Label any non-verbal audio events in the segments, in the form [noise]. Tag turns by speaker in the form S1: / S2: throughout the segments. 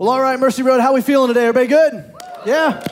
S1: Well, all right, Mercy Road, how we feeling today? Everybody good? Yeah?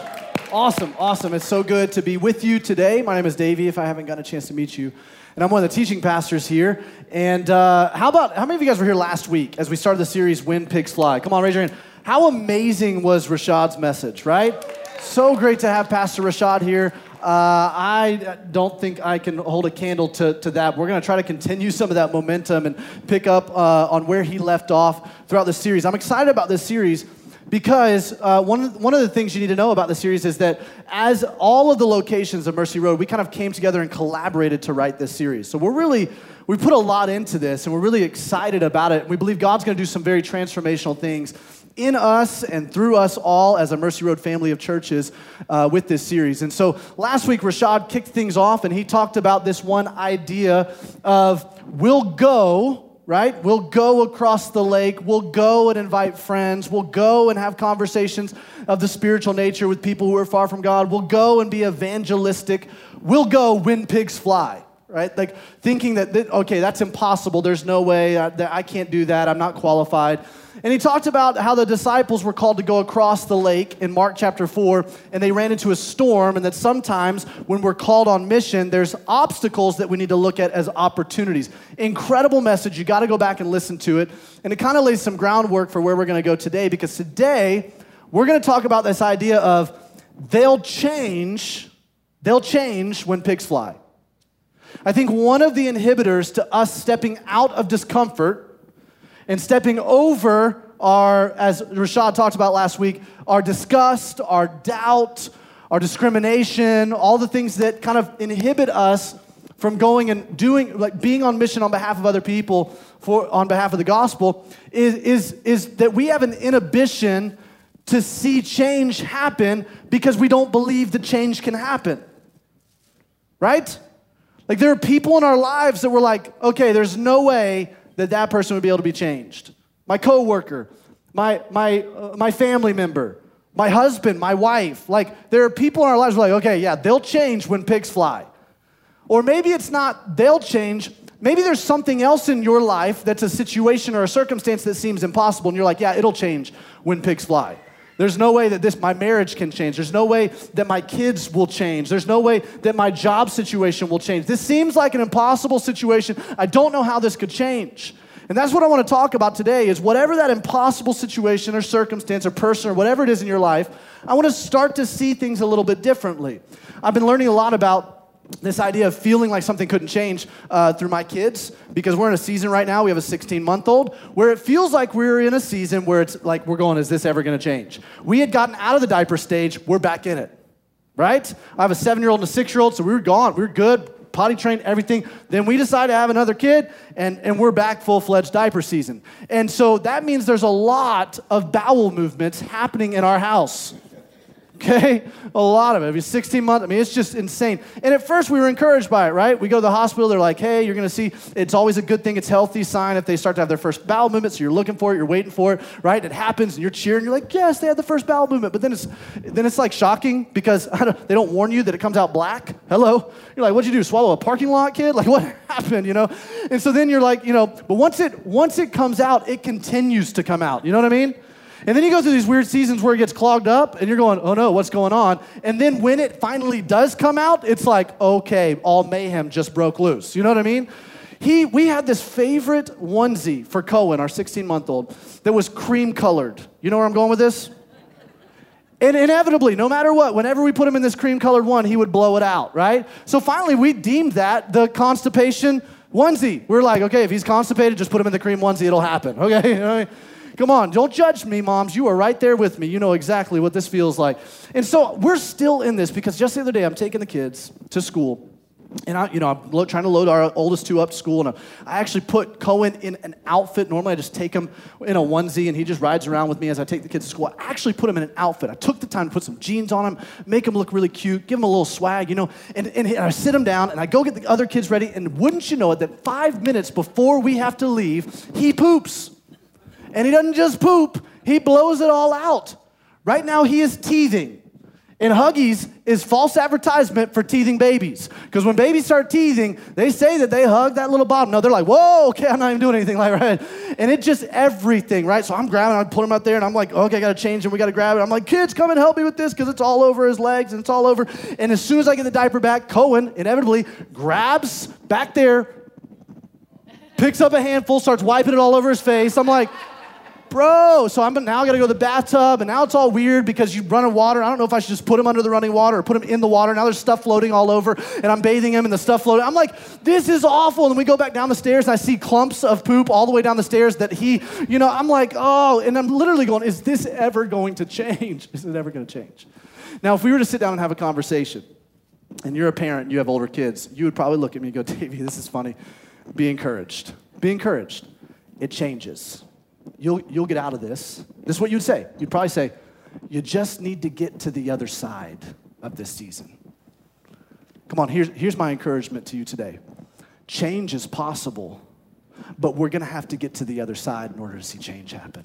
S1: Awesome, awesome. It's so good to be with you today. My name is Davey, if I haven't gotten a chance to meet you. And I'm one of the teaching pastors here. And uh, how about, how many of you guys were here last week as we started the series When Pigs Fly? Come on, raise your hand. How amazing was Rashad's message, right? So great to have Pastor Rashad here. Uh, I don't think I can hold a candle to, to that. We're going to try to continue some of that momentum and pick up uh, on where he left off throughout the series. I'm excited about this series because uh, one, one of the things you need to know about the series is that as all of the locations of Mercy Road, we kind of came together and collaborated to write this series. So we're really, we put a lot into this and we're really excited about it. We believe God's going to do some very transformational things in us and through us all as a Mercy Road family of churches uh, with this series. And so last week, Rashad kicked things off and he talked about this one idea of we'll go right? We'll go across the lake. We'll go and invite friends. We'll go and have conversations of the spiritual nature with people who are far from God. We'll go and be evangelistic. We'll go when pigs fly, right? Like thinking that, okay, that's impossible. There's no way. Uh, that I can't do that. I'm not qualified. And he talked about how the disciples were called to go across the lake in Mark chapter 4, and they ran into a storm, and that sometimes when we're called on mission, there's obstacles that we need to look at as opportunities. Incredible message. You got to go back and listen to it. And it kind of lays some groundwork for where we're going to go today, because today we're going to talk about this idea of they'll change, they'll change when pigs fly. I think one of the inhibitors to us stepping out of discomfort and stepping over our, as Rashad talked about last week, our disgust, our doubt, our discrimination, all the things that kind of inhibit us from going and doing, like being on mission on behalf of other people for, on behalf of the gospel, is, is, is that we have an inhibition to see change happen because we don't believe that change can happen. Right? Like there are people in our lives that we're like, okay, there's no way that that person would be able to be changed. My coworker, my, my, uh, my family member, my husband, my wife. Like, there are people in our lives like, okay, yeah, they'll change when pigs fly. Or maybe it's not they'll change. Maybe there's something else in your life that's a situation or a circumstance that seems impossible, and you're like, yeah, it'll change when pigs fly. There's no way that this my marriage can change. There's no way that my kids will change. There's no way that my job situation will change. This seems like an impossible situation. I don't know how this could change. And that's what I want to talk about today is whatever that impossible situation or circumstance or person or whatever it is in your life, I want to start to see things a little bit differently. I've been learning a lot about this idea of feeling like something couldn't change uh, through my kids because we're in a season right now we have a 16 month old where it feels like we're in a season where it's like we're going is this ever going to change? We had gotten out of the diaper stage we're back in it right? I have a seven year old and a six year old so we were gone we were good potty trained everything. Then we decide to have another kid and, and we're back full-fledged diaper season. And so that means there's a lot of bowel movements happening in our house Okay? A lot of it. If 16 months, I mean, it's just insane. And at first, we were encouraged by it, right? We go to the hospital, they're like, hey, you're going to see, it's always a good thing, it's healthy sign if they start to have their first bowel movement. So you're looking for it, you're waiting for it, right? It happens, and you're cheering, you're like, yes, they had the first bowel movement. But then it's, then it's like shocking because [laughs] don't, they don't warn you that it comes out black. Hello? You're like, what'd you do? Swallow a parking lot, kid? [laughs] Like, what [laughs] happened, you know? And so then you're like, you know, but once it, once it comes out, it continues to come out. You know what I mean? And then you go through these weird seasons where it gets clogged up and you're going, oh no, what's going on? And then when it finally does come out, it's like, okay, all mayhem just broke loose. You know what I mean? He, we had this favorite onesie for Cohen, our 16 month old, that was cream colored. You know where I'm going with this? And inevitably, no matter what, whenever we put him in this cream colored one, he would blow it out, right? So finally, we deemed that the constipation onesie. We are like, okay, if he's constipated, just put him in the cream onesie, it'll happen, [laughs] okay? You know Come on, don't judge me, moms. You are right there with me. You know exactly what this feels like. And so we're still in this because just the other day I'm taking the kids to school. And I, you know, I'm trying to load our oldest two up to school, and I actually put Cohen in an outfit. Normally, I just take him in a onesie, and he just rides around with me as I take the kids to school. I actually put him in an outfit. I took the time to put some jeans on him, make him look really cute, give him a little swag, you know. And, and I sit him down, and I go get the other kids ready. And wouldn't you know it, that five minutes before we have to leave, he poops. And he doesn't just poop, he blows it all out. Right now, he is teething. And Huggies is false advertisement for teething babies. Because when babies start teething, they say that they hug that little bottom. No, they're like, whoa, okay, I'm not even doing anything [laughs] like that. And it just everything, right? So I'm grabbing, I put him out there, and I'm like, okay, I gotta change him, we gotta grab it. I'm like, kids, come and help me with this, because it's all over his legs and it's all over. And as soon as I get the diaper back, Cohen inevitably grabs back there, picks up a handful, starts wiping it all over his face. I'm like, bro. So I'm now I gotta go to the bathtub, and now it's all weird because you run in water. I don't know if I should just put him under the running water or put him in the water. Now there's stuff floating all over, and I'm bathing him, and the stuff floating. I'm like, this is awful. And we go back down the stairs, and I see clumps of poop all the way down the stairs that he, you know, I'm like, oh, and I'm literally going, is this ever going to change? [laughs] Is it ever going to change? Now, if we were to sit down and have a conversation, and you're a parent, and you have older kids, you would probably look at me and go, [laughs] Davey, this is funny. Be encouraged. Be encouraged. It changes you'll, you'll get out of this. This is what you'd say. You'd probably say, you just need to get to the other side of this season. Come on, here's, here's my encouragement to you today change is possible, but we're to have to get to the other side in order to see change happen.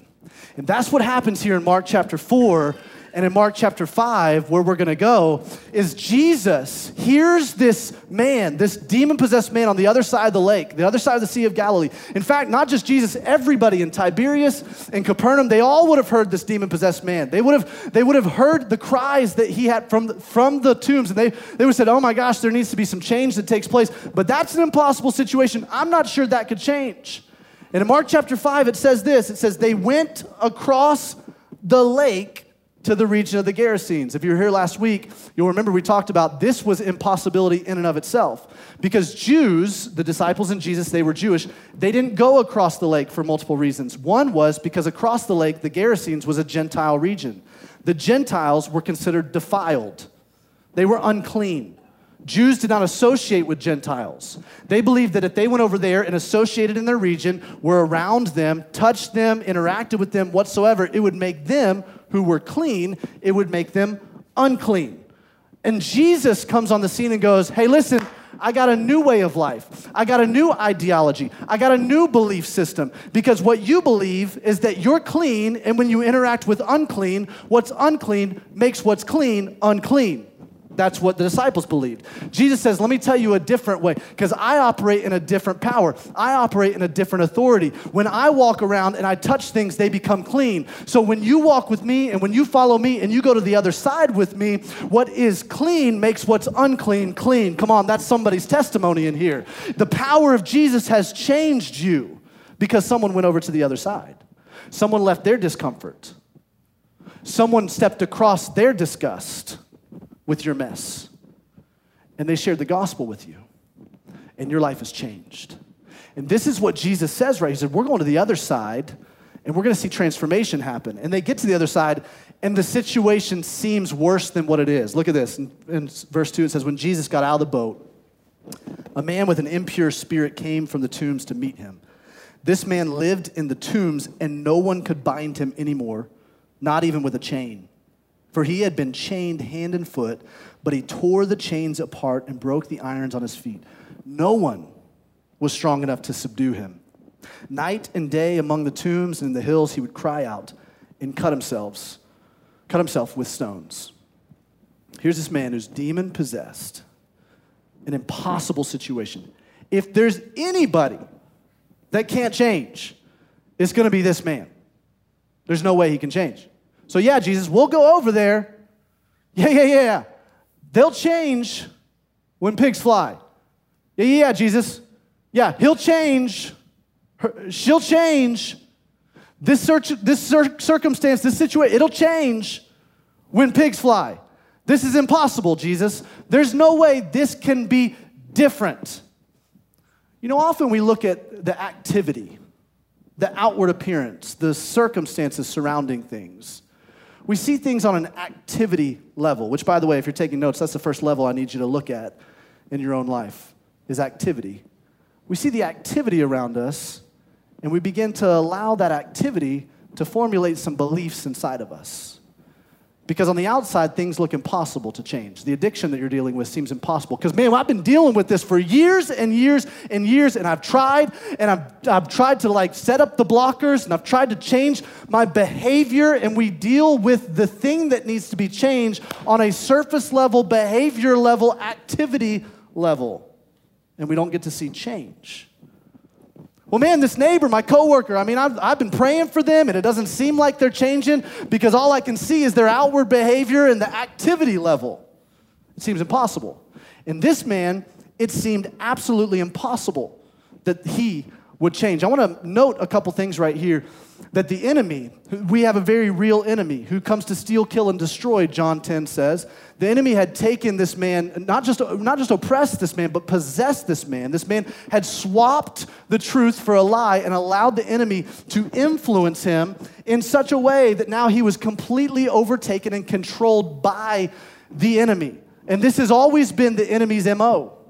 S1: And that's what happens here in Mark chapter 4 and in Mark chapter 5, where we're going to go, is Jesus hears this man, this demon possessed man on the other side of the lake, the other side of the Sea of Galilee. In fact, not just Jesus, everybody in Tiberias and Capernaum, they all would have heard this demon possessed man. They would have, they would have heard the cries that he had from from the tombs, and they, they would have said, Oh my gosh, there needs to be some change that takes place. But that's an impossible situation. I'm not sure that could change. And in Mark chapter 5, it says this it says, They went across the lake to the region of the Gerasenes. If you were here last week, you'll remember we talked about this was impossibility in and of itself. Because Jews, the disciples in Jesus, they were Jewish, they didn't go across the lake for multiple reasons. One was because across the lake, the Gerasenes was a Gentile region. The Gentiles were considered defiled, they were unclean. Jews did not associate with Gentiles. They believed that if they went over there and associated in their region, were around them, touched them, interacted with them whatsoever, it would make them who were clean, it would make them unclean. And Jesus comes on the scene and goes, Hey, listen, I got a new way of life. I got a new ideology. I got a new belief system. Because what you believe is that you're clean, and when you interact with unclean, what's unclean makes what's clean unclean. That's what the disciples believed. Jesus says, Let me tell you a different way, because I operate in a different power. I operate in a different authority. When I walk around and I touch things, they become clean. So when you walk with me and when you follow me and you go to the other side with me, what is clean makes what's unclean clean. Come on, that's somebody's testimony in here. The power of Jesus has changed you because someone went over to the other side, someone left their discomfort, someone stepped across their disgust with your mess. And they shared the gospel with you. And your life has changed. And this is what Jesus says, right? He said, We're going to the other side and we're going to see transformation happen. And they get to the other side, and the situation seems worse than what it is. Look at this. In, in, verse 2, it says, When Jesus got out of the boat, a man with an impure spirit came from the tombs to meet him. This man lived in the tombs, and no one could bind him anymore, not even with a chain. For he had been chained hand and foot, but he tore the chains apart and broke the irons on his feet. No one was strong enough to subdue him. Night and day among the tombs and in the hills, he would cry out and cut himself, cut himself with stones. Here's this man who's demon possessed, an impossible situation. If there's anybody that can't change, it's going to be this man. There's no way he can change. So, yeah, Jesus, we'll go over there. Yeah, yeah, yeah. Yeah. They'll change when pigs fly. Yeah, yeah, Jesus. Yeah, he'll change. she'll change. This, search, this cir- circumstance, this situation, it'll change when pigs fly. This is impossible, Jesus. There's no way this can be different. You know, often we look at the activity, the outward appearance, the circumstances surrounding things. We see things on an activity level, which, by the way, if you're taking notes, that's the first level I need you to look at in your own life, is activity. We see the activity around us, and we begin to allow that activity to formulate some beliefs inside of us. Because on the outside, things look impossible to change. The addiction that you're dealing with seems impossible. Because, man, I've been dealing with this for years and years and years, and I've tried, and I've, I've tried to like set up the blockers, and I've tried to change my behavior, and we deal with the thing that needs to be changed on a surface level, behavior level, activity level. And we don't get to see change. Well, man, this neighbor, my coworker, I mean, I've, I've been praying for them and it doesn't seem like they're changing because all I can see is their outward behavior and the activity level. It seems impossible. In this man, it seemed absolutely impossible that he would change. I want to note a couple things right here that the enemy, we have a very real enemy who comes to steal, kill, and destroy, John 10 says. The enemy had taken this man, not just, not just oppressed this man, but possessed this man. This man had swapped the truth for a lie and allowed the enemy to influence him in such a way that now he was completely overtaken and controlled by the enemy. And this has always been the enemy's MO.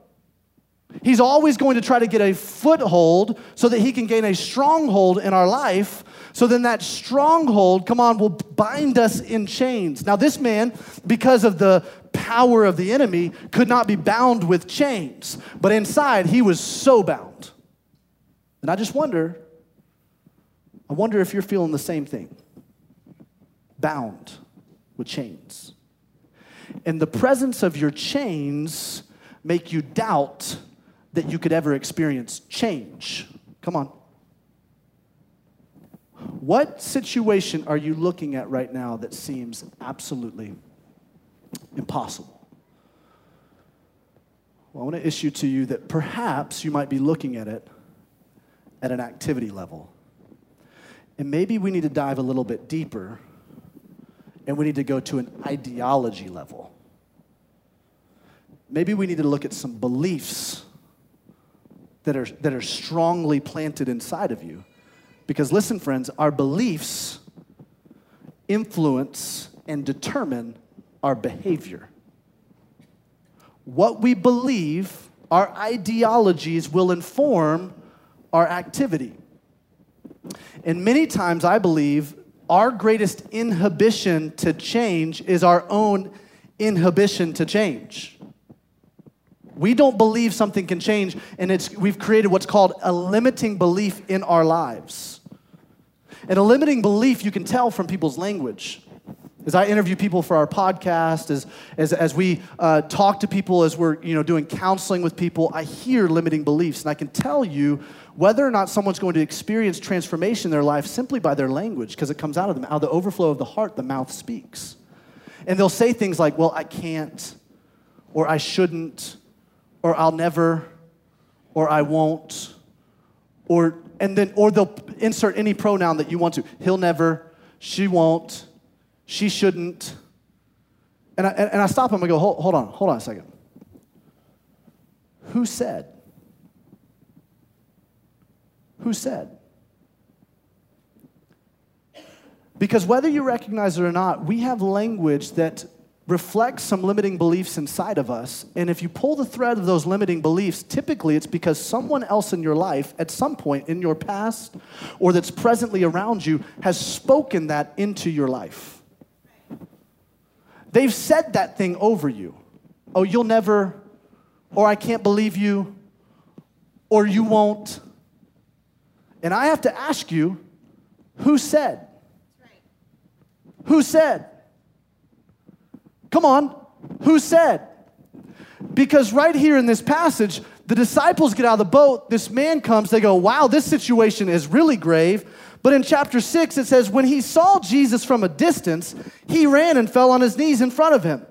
S1: He's always going to try to get a foothold so that he can gain a stronghold in our life. So then that stronghold, come on, will bind us in chains. Now, this man, because of the power of the enemy, could not be bound with chains. But inside, he was so bound. And I just wonder, I wonder if you're feeling the same thing bound with chains. And the presence of your chains, make you doubt that you could ever experience change. Come on. What situation are you looking at right now that seems absolutely impossible? Well, I want to issue to you that perhaps you might be looking at it at an activity level. And maybe we need to dive a little bit deeper and we need to go to an ideology level. Maybe we need to look at some beliefs that are, that are strongly planted inside of you. Because listen, friends, our beliefs influence and determine our behavior. What we believe, our ideologies will inform our activity. And many times I believe our greatest inhibition to change is our own inhibition to change. We don't believe something can change, and it's, we've created what's called a limiting belief in our lives. And a limiting belief you can tell from people's language. As I interview people for our podcast, as, as, as we uh, talk to people, as we're you know, doing counseling with people, I hear limiting beliefs. And I can tell you whether or not someone's going to experience transformation in their life simply by their language, because it comes out of them. Out of the overflow of the heart, the mouth speaks. And they'll say things like, Well, I can't, or I shouldn't, or I'll never, or I won't, or and then or they'll insert any pronoun that you want to. He'll never, she won't, she shouldn't. And I, and I stop him and go, hold, hold on, hold on a second. Who said? Who said? Because whether you recognize it or not, we have language that reflects some limiting beliefs inside of us. And if you pull the thread of those limiting beliefs, typically it's because someone else in your life at some point in your past or that's presently around you has spoken that into your life. They've said that thing over you. Oh, you'll never, or I can't believe you, or you won't. And I have to ask you, who said? Who said? Come on, who said? Because right here in this passage, the disciples get out of the boat, this man comes, they go, Wow, this situation is really grave. But in chapter 6, it says, When he saw Jesus from a distance, he ran and fell on his knees in front of him.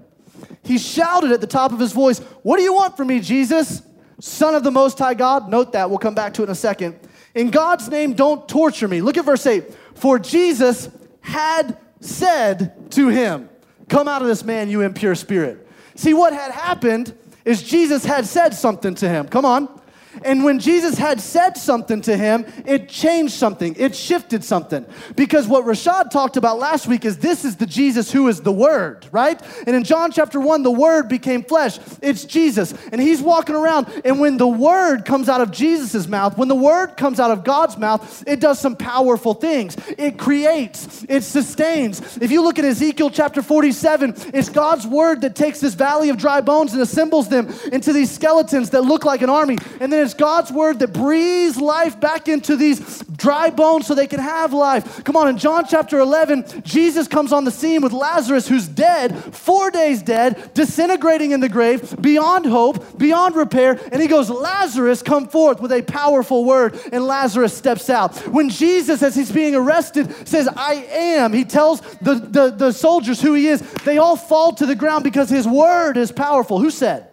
S1: He shouted at the top of his voice, What do you want from me, Jesus? Son of the Most High God. Note that, we'll come back to it in a second. In God's name, don't torture me. Look at verse 8. For Jesus had said to him, Come out of this man, you impure spirit. See, what had happened is Jesus had said something to him. Come on. And when Jesus had said something to him, it changed something, it shifted something. Because what Rashad talked about last week is this is the Jesus who is the Word, right? And in John chapter 1, the Word became flesh. It's Jesus. And he's walking around. And when the Word comes out of Jesus' mouth, when the Word comes out of God's mouth, it does some powerful things. It creates, it sustains. If you look at Ezekiel chapter 47, it's God's Word that takes this valley of dry bones and assembles them into these skeletons that look like an army. And then it's God's word that breathes life back into these dry bones so they can have life. Come on, in John chapter 11, Jesus comes on the scene with Lazarus, who's dead, four days dead, disintegrating in the grave, beyond hope, beyond repair. And he goes, Lazarus, come forth with a powerful word. And Lazarus steps out. When Jesus, as he's being arrested, says, I am, he tells the, the, the soldiers who he is, they all fall to the ground because his word is powerful. Who said?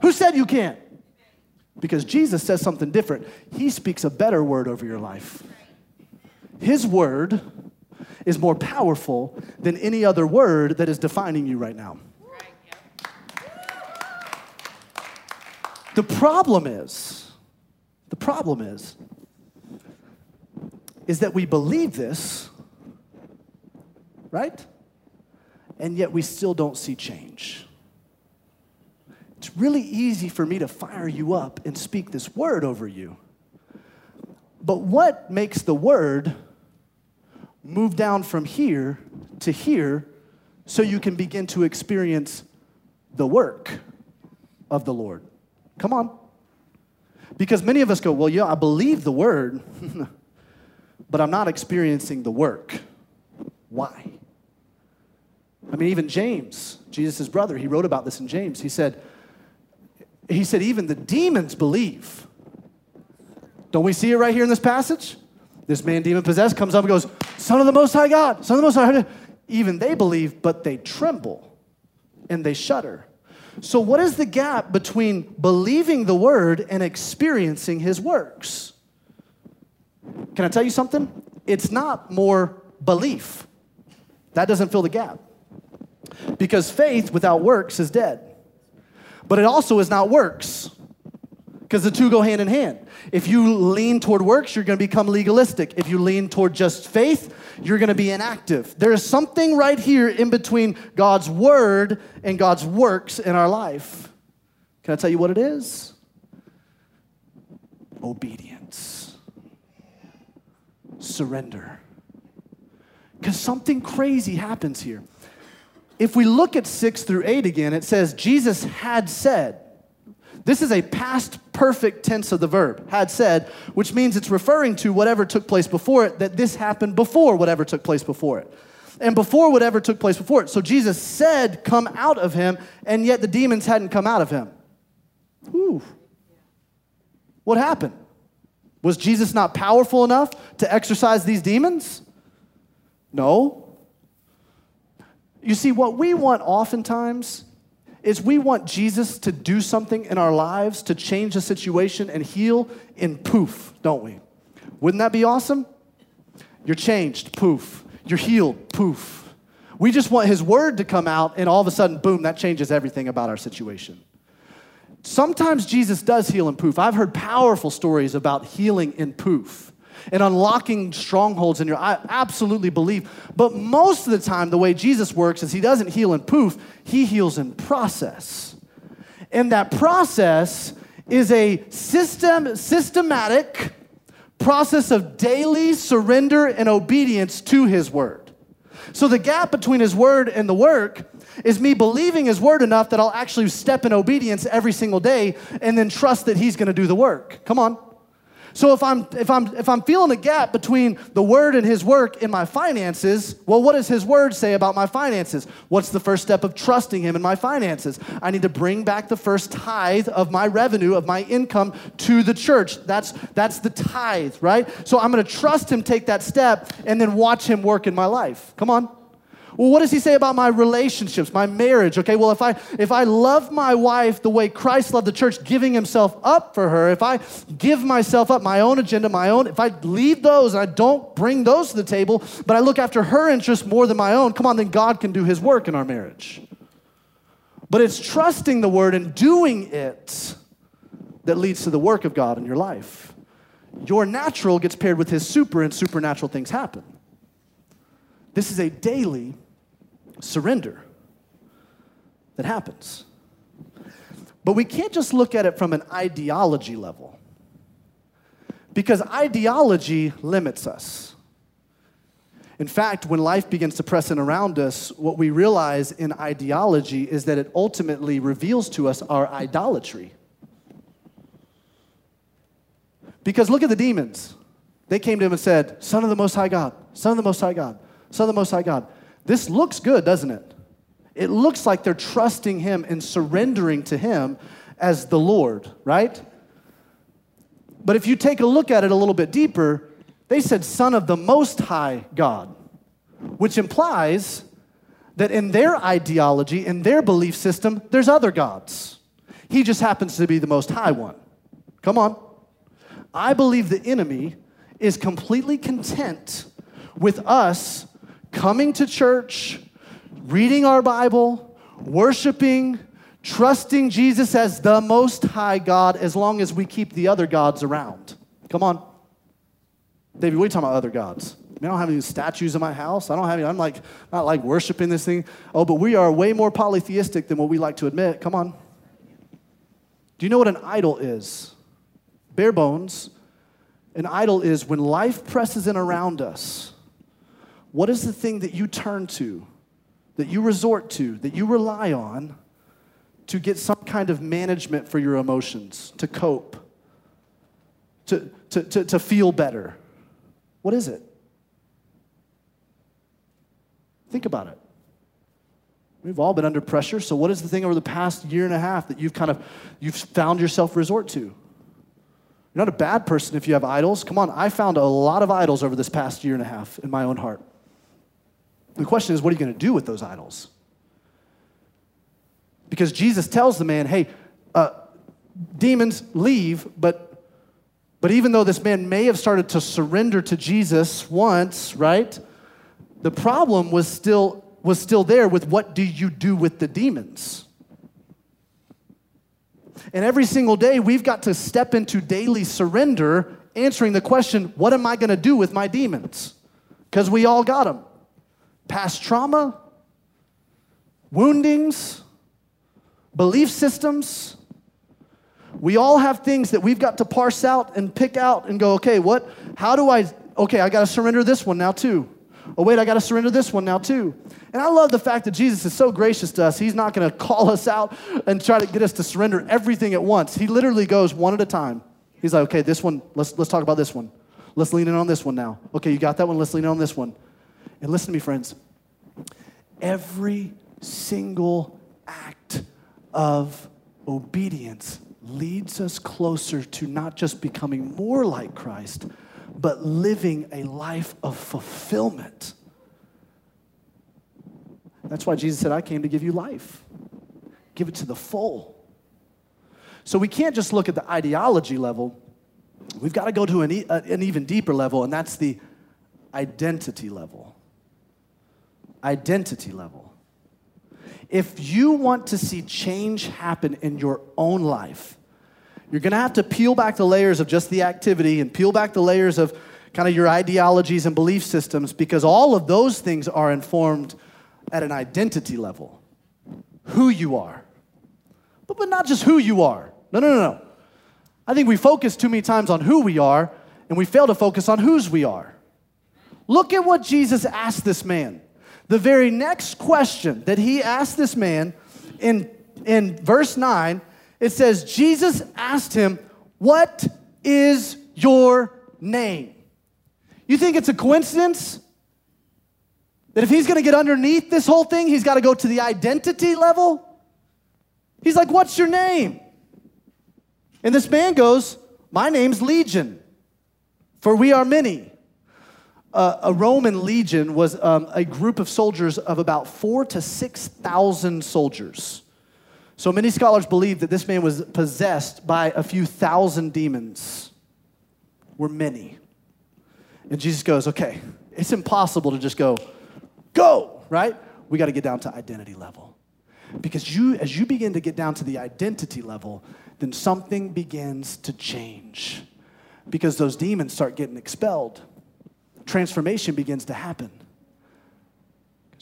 S1: Who said you can't? Because Jesus says something different. He speaks a better word over your life. His word is more powerful than any other word that is defining you right now. The problem is, the problem is, is that we believe this, right? And yet we still don't see change. It's really easy for me to fire you up and speak this word over you. But what makes the word move down from here to here so you can begin to experience the work of the Lord? Come on. Because many of us go, Well, yeah, I believe the word, [laughs] but I'm not experiencing the work. Why? I mean, even James, Jesus' brother, he wrote about this in James. He said, he said, even the demons believe. Don't we see it right here in this passage? This man, demon possessed, comes up and goes, Son of the Most High God, Son of the Most High God. Even they believe, but they tremble and they shudder. So, what is the gap between believing the word and experiencing his works? Can I tell you something? It's not more belief. That doesn't fill the gap. Because faith without works is dead but it also is not works because the two go hand in hand. If you lean toward works, you're going to become legalistic. If you lean toward just faith, you're going to be inactive. There is something right here in between God's word and God's works in our life. Can I tell you what it is? Obedience, surrender. Because something crazy happens here. If we look at 6 through 8 again, it says, Jesus had said. This is a past perfect tense of the verb, had said, which means it's referring to whatever took place before it, that this happened before whatever took place before it. And before whatever took place before it. So Jesus said, Come out of him, and yet the demons hadn't come out of him. Ooh. What happened? Was Jesus not powerful enough to exorcise these demons? No. You see, what we want oftentimes is we want Jesus to do something in our lives to change the situation and heal in poof, don't we? Wouldn't that be awesome? You're changed, poof. You're healed, poof. We just want his word to come out, and all of a sudden, boom, that changes everything about our situation. Sometimes Jesus does heal in poof. I've heard powerful stories about healing in poof and unlocking strongholds in your I absolutely believe. But most of the time, the way Jesus works is he doesn't heal in poof, he heals in process. And that process is a system, systematic process of daily surrender and obedience to his word. So the gap between his word and the work is me believing his word enough that I'll actually step in obedience every single day and then trust that he's going to do the work. Come on. So if I'm if I'm if I'm feeling a gap between the word and his work in my finances, well what does his word say about my finances? What's the first step of trusting him in my finances? I need to bring back the first tithe of my revenue of my income to the church. That's that's the tithe, right? So I'm going to trust him take that step and then watch him work in my life. Come on. Well, what does he say about my relationships, my marriage? Okay, well, if I if I love my wife the way Christ loved the church, giving himself up for her, if I give myself up, my own agenda, my own, if I leave those and I don't bring those to the table, but I look after her interests more than my own, come on, then God can do his work in our marriage. But it's trusting the word and doing it that leads to the work of God in your life. Your natural gets paired with his super, and supernatural things happen. This is a daily surrender that happens. But we can't just look at it from an ideology level, because ideology limits us. In fact, when life begins to press in around us, what we realize in ideology is that it ultimately reveals to us our idolatry. Because look at the demons. They came to him and said, Son of the Most High God, Son of the Most High God, Son of the Most High God. This looks good, doesn't it? It looks like they're trusting him and surrendering to him as the Lord, right? But if you take a look at it a little bit deeper, they said, Son of the Most High God, which implies that in their ideology, in their belief system, there's other gods. He just happens to be the Most High one. Come on. I believe the enemy is completely content with us coming to church, reading our Bible, worshiping, trusting Jesus as the most high God as long as we keep the other gods around. Come on. David, what are you talking about other gods? I, mean, I don't have any statues in my house. I don't have any, I'm like, not like worshiping this thing. Oh, but we are way more polytheistic than what we like to admit. Come on. Do you know what an idol is? Bare bones. An idol is when life presses in around us. What is the thing that you turn to, that you resort to, that you rely on to get some kind of management for your emotions, to cope, to, to, to, to feel better? What is it? Think about it. We've all been under pressure, so what is the thing over the past year and a half that you've kind of you've found yourself resort to? You're not a bad person if you have idols. Come on, I found a lot of idols over this past year and a half in my own heart. The question is, what are you going to do with those idols? Because Jesus tells the man, hey, uh, demons leave, but, but even though this man may have started to surrender to Jesus once, right? The problem was still, was still there with what do you do with the demons? And every single day, we've got to step into daily surrender, answering the question, what am I going to do with my demons? Because we all got them. Past trauma, woundings, belief systems. We all have things that we've got to parse out and pick out and go, okay, what, how do I, okay, I got to surrender this one now too. Oh, wait, I got to surrender this one now too. And I love the fact that Jesus is so gracious to us. He's not going to call us out and try to get us to surrender everything at once. He literally goes one at a time. He's like, okay, this one, let's, let's talk about this one. Let's lean in on this one now. Okay, you got that one? Let's lean in on this one. And listen to me, friends. Every single act of obedience leads us closer to not just becoming more like Christ, but living a life of fulfillment. That's why Jesus said, I came to give you life, give it to the full. So we can't just look at the ideology level. We've got to go to an, e- uh, an even deeper level, and that's the identity level. Identity level. If you want to see change happen in your own life, you're going to have to peel back the layers of just the activity and peel back the layers of kind of your ideologies and belief systems because all of those things are informed at an identity level. Who you are. But, but not just who you are. No, no, no, no. I think we focus too many times on who we are and we fail to focus on whose we are. Look at what Jesus asked this man. The very next question that he asked this man in, in verse 9 it says, Jesus asked him, What is your name? You think it's a coincidence? That if he's gonna get underneath this whole thing, he's gotta go to the identity level? He's like, What's your name? And this man goes, My name's Legion, for we are many. Uh, a Roman legion was um, a group of soldiers of about four to 6,000 soldiers. So many scholars believe that this man was possessed by a few thousand demons. Were many. And Jesus goes, okay, it's impossible to just go, go, right? We got to get down to identity level. Because you, as you begin to get down to the identity level, then something begins to change because those demons start getting expelled. Transformation begins to happen.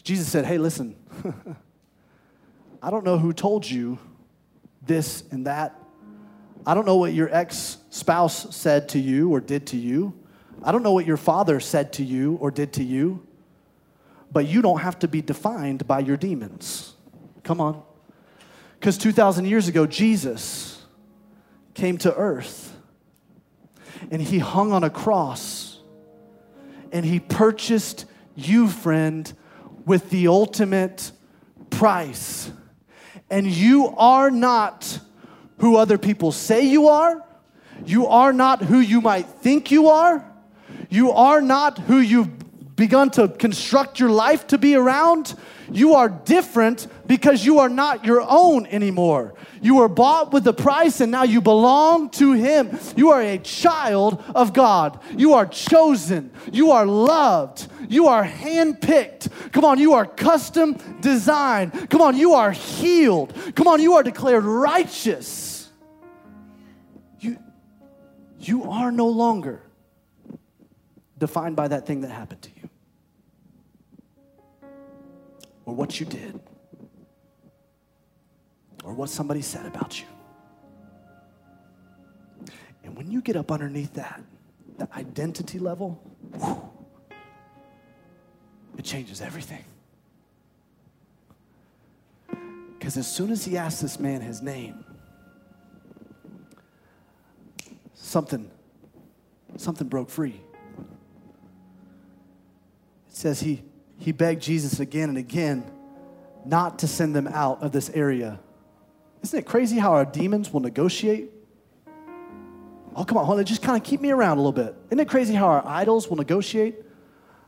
S1: Jesus said, Hey, listen, [laughs] I don't know who told you this and that. I don't know what your ex spouse said to you or did to you. I don't know what your father said to you or did to you. But you don't have to be defined by your demons. Come on. Because 2,000 years ago, Jesus came to earth and he hung on a cross and he purchased you, friend, with the ultimate price. And you are not who other people say you are. You are not who you might think you are. You are not who you've begun to construct your life to be around. You are different because you are not your own anymore. You were bought with a price and now you belong to Him. You are a child of God. You are chosen. You are loved. You are handpicked. Come on, you are custom designed. Come on, you are healed. Come on, you are declared righteous. You, you are no longer defined by that thing that happened to you or what you did or what somebody said about you. And when you get up underneath that, the identity level, whew, it changes everything. Because as soon as he asked this man his name, something, something broke free. It says he, he begged Jesus again and again not to send them out of this area isn't it crazy how our demons will negotiate? Oh, come on, just kind of keep me around a little bit. Isn't it crazy how our idols will negotiate?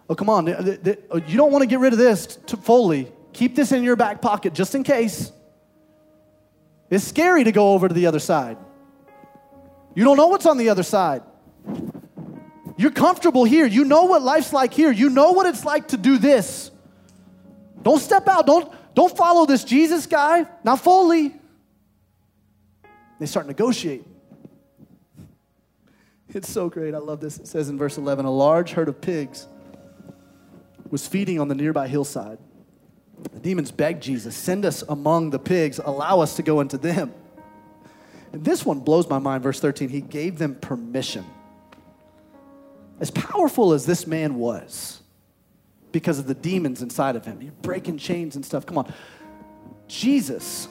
S1: Oh, come on, oh, you don't want to get rid of this fully. Keep this in your back pocket just in case. It's scary to go over to the other side. You don't know what's on the other side. You're comfortable here. You know what life's like here. You know what it's like to do this. Don't step out. Don't, don't follow this Jesus guy, not fully. They start negotiating. [laughs] It's so great. I love this. It says in verse 11 a large herd of pigs was feeding on the nearby hillside. The demons begged Jesus, send us among the pigs, allow us to go into them. And this one blows my mind. Verse 13, he gave them permission. As powerful as this man was, because of the demons inside of him, he's breaking chains and stuff. Come on. Jesus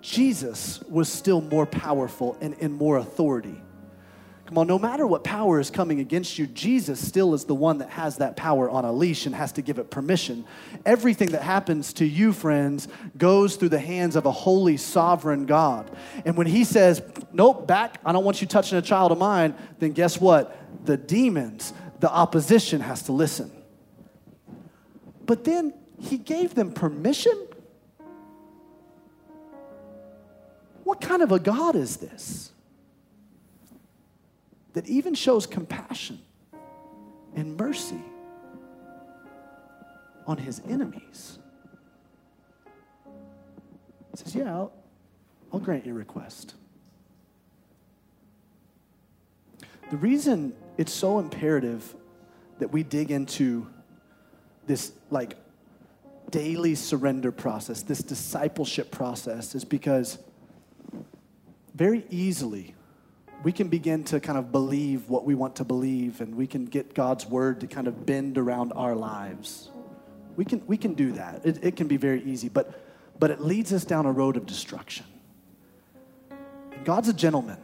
S1: Jesus was still more powerful and in more authority. Come on, no matter what power is coming against you, Jesus still is the one that has that power on a leash and has to give it permission. Everything that happens to you, friends, goes through the hands of a holy, sovereign God. And when He says, Nope, back, I don't want you touching a child of mine, then guess what? The demons, the opposition has to listen. But then He gave them permission What kind of a God is this? That even shows compassion and mercy on his enemies. He says, Yeah, I'll, I'll grant your request. The reason it's so imperative that we dig into this like daily surrender process, this discipleship process, is because very easily we can begin to kind of believe what we want to believe and we can get God's word to kind of bend around our lives. We can, we can do that. It, it can be very easy, but, but it leads us down a road of destruction. And God's a gentleman.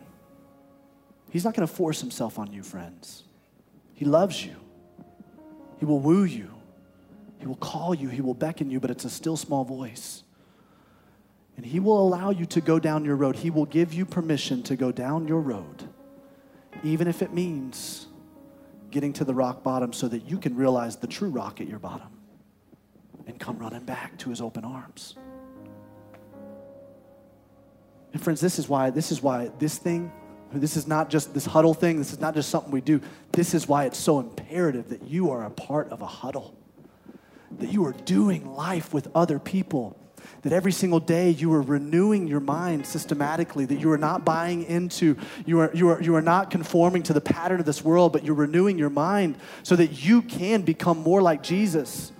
S1: He's not going to force himself on you, friends. He loves you. He will woo you. He will call you. He will beckon you, but it's a still small voice. And He will allow you to go down your road. He will give you permission to go down your road, even if it means getting to the rock bottom so that you can realize the true rock at your bottom and come running back to His open arms. And friends, this is why this is why this thing this is not just this huddle thing, this is not just something we do. This is why it's so imperative that you are a part of a huddle. That you are doing life with other people that every single day you are renewing your mind systematically, that you are not buying into, you are, you, are, you are not conforming to the pattern of this world, but you're renewing your mind so that you can become more like Jesus.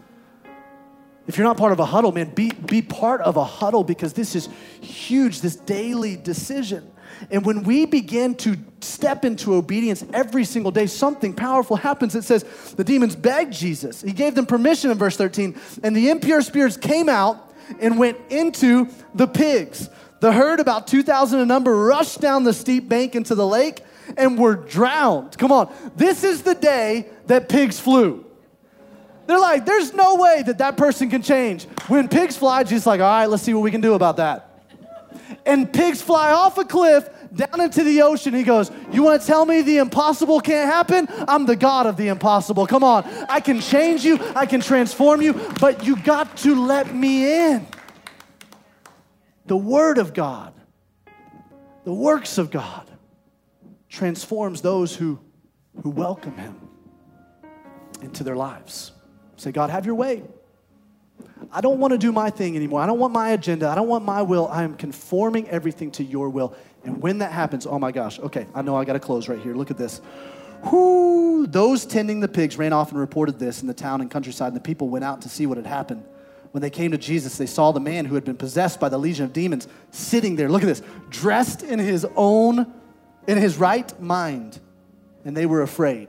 S1: If you're not part of a huddle, man, be, be part of a huddle because this is huge, this daily decision. And when we begin to step into obedience every single day, something powerful happens. It says the demons begged Jesus. He gave them permission in verse 13, and the impure spirits came out and went into the pigs. The herd, about 2,000 in number, rushed down the steep bank into the lake and were drowned. Come on, this is the day that pigs flew. They're like, there's no way that that person can change. When pigs fly, Jesus like, all right, let's see what we can do about that. And pigs fly off a cliff down into the ocean. He goes, You want to tell me the impossible can't happen? I'm the God of the impossible. Come on. I can change you, I can transform you, but you got to let me in. The Word of God, the works of God, transforms those who, who welcome Him into their lives. Say, God, have your way. I don't want to do my thing anymore. I don't want my agenda. I don't want my will. I am conforming everything to your will. And when that happens, oh my gosh, okay, I know I got to close right here. Look at this. Whoo, those tending the pigs ran off and reported this in the town and countryside, and the people went out to see what had happened. When they came to Jesus, they saw the man who had been possessed by the legion of demons sitting there. Look at this, dressed in his own, in his right mind, and they were afraid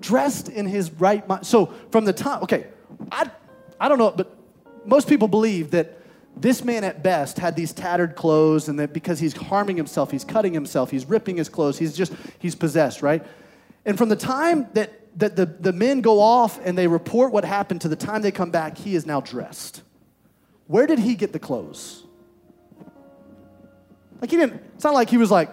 S1: dressed in his right mind. So from the time, okay, I, I don't know, but most people believe that this man at best had these tattered clothes and that because he's harming himself, he's cutting himself, he's ripping his clothes, he's just, he's possessed, right? And from the time that, that the, the men go off and they report what happened to the time they come back, he is now dressed. Where did he get the clothes? Like he didn't, it's not like he was like,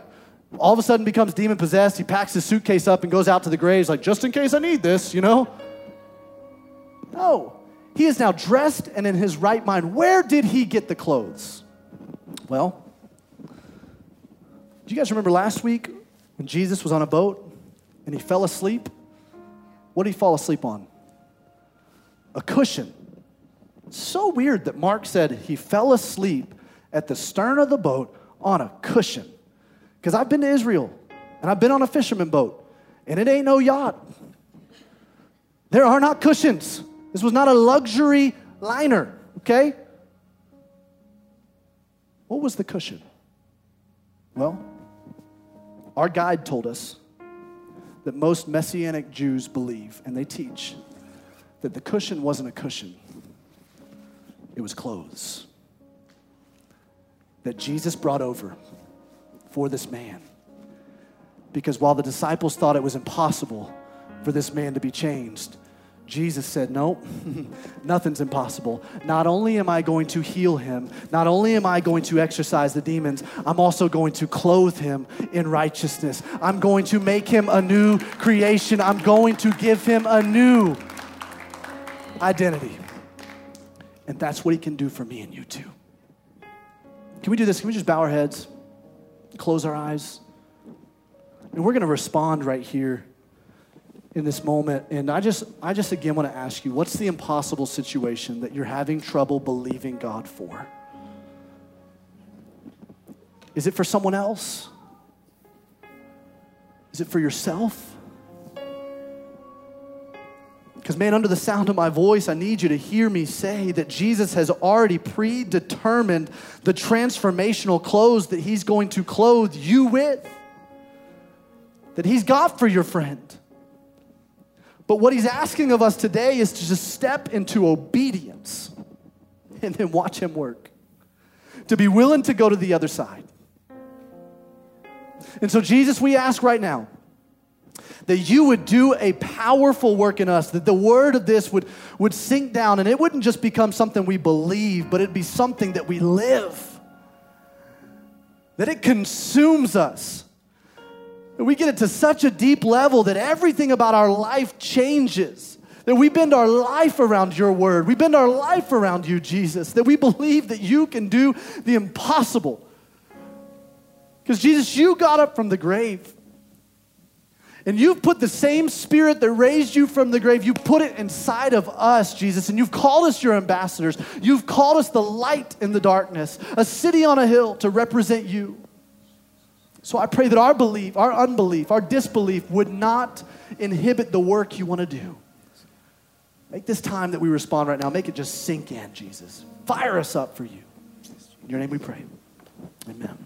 S1: all of a sudden becomes demon possessed. He packs his suitcase up and goes out to the graves, like, just in case I need this, you know? No. He is now dressed and in his right mind. Where did he get the clothes? Well, do you guys remember last week when Jesus was on a boat and he fell asleep? What did he fall asleep on? A cushion. so weird that Mark said he fell asleep at the stern of the boat on a cushion. Because I've been to Israel and I've been on a fisherman boat, and it ain't no yacht. There are not cushions. This was not a luxury liner, okay? What was the cushion? Well, our guide told us that most Messianic Jews believe and they teach that the cushion wasn't a cushion, it was clothes that Jesus brought over for this man. Because while the disciples thought it was impossible for this man to be changed, Jesus said, Nope, [laughs] nothing's impossible. Not only am I going to heal him, not only am I going to exorcise the demons, I'm also going to clothe him in righteousness. I'm going to make him a new creation. I'm going to give him a new identity. And that's what he can do for me and you too. Can we do this? Can we just bow our heads? close our eyes. And we're going to respond right here in this moment. And I just, I just again want to ask you what's the impossible situation that you're having trouble believing God for? Is it for someone else? Is it for yourself? Because, man, under the sound of my voice, I need you to hear me say that Jesus has already predetermined the transformational clothes that He's going to clothe you with, that He's got for your friend. But what He's asking of us today is to just step into obedience and then watch Him work, to be willing to go to the other side. And so, Jesus, we ask right now that you would do a powerful work in us, that the word of this would, would sink down and it wouldn't just become something we believe, but it'd be something that we live, that it consumes us. We get it to such a deep level that everything about our life changes. That we bend our life around your word. We bend our life around you, Jesus. That we believe that you can do the impossible. Because, Jesus, you got up from the grave. And you've put the same spirit that raised you from the grave, you put it inside of us, Jesus. And you've called us your ambassadors. You've called us the light in the darkness, a city on a hill to represent you. So I pray that our belief, our unbelief, our disbelief would not inhibit the work you want to do. Make this time that we respond right now, make it just sink in, Jesus. Fire us up for you. In your name we pray. Amen.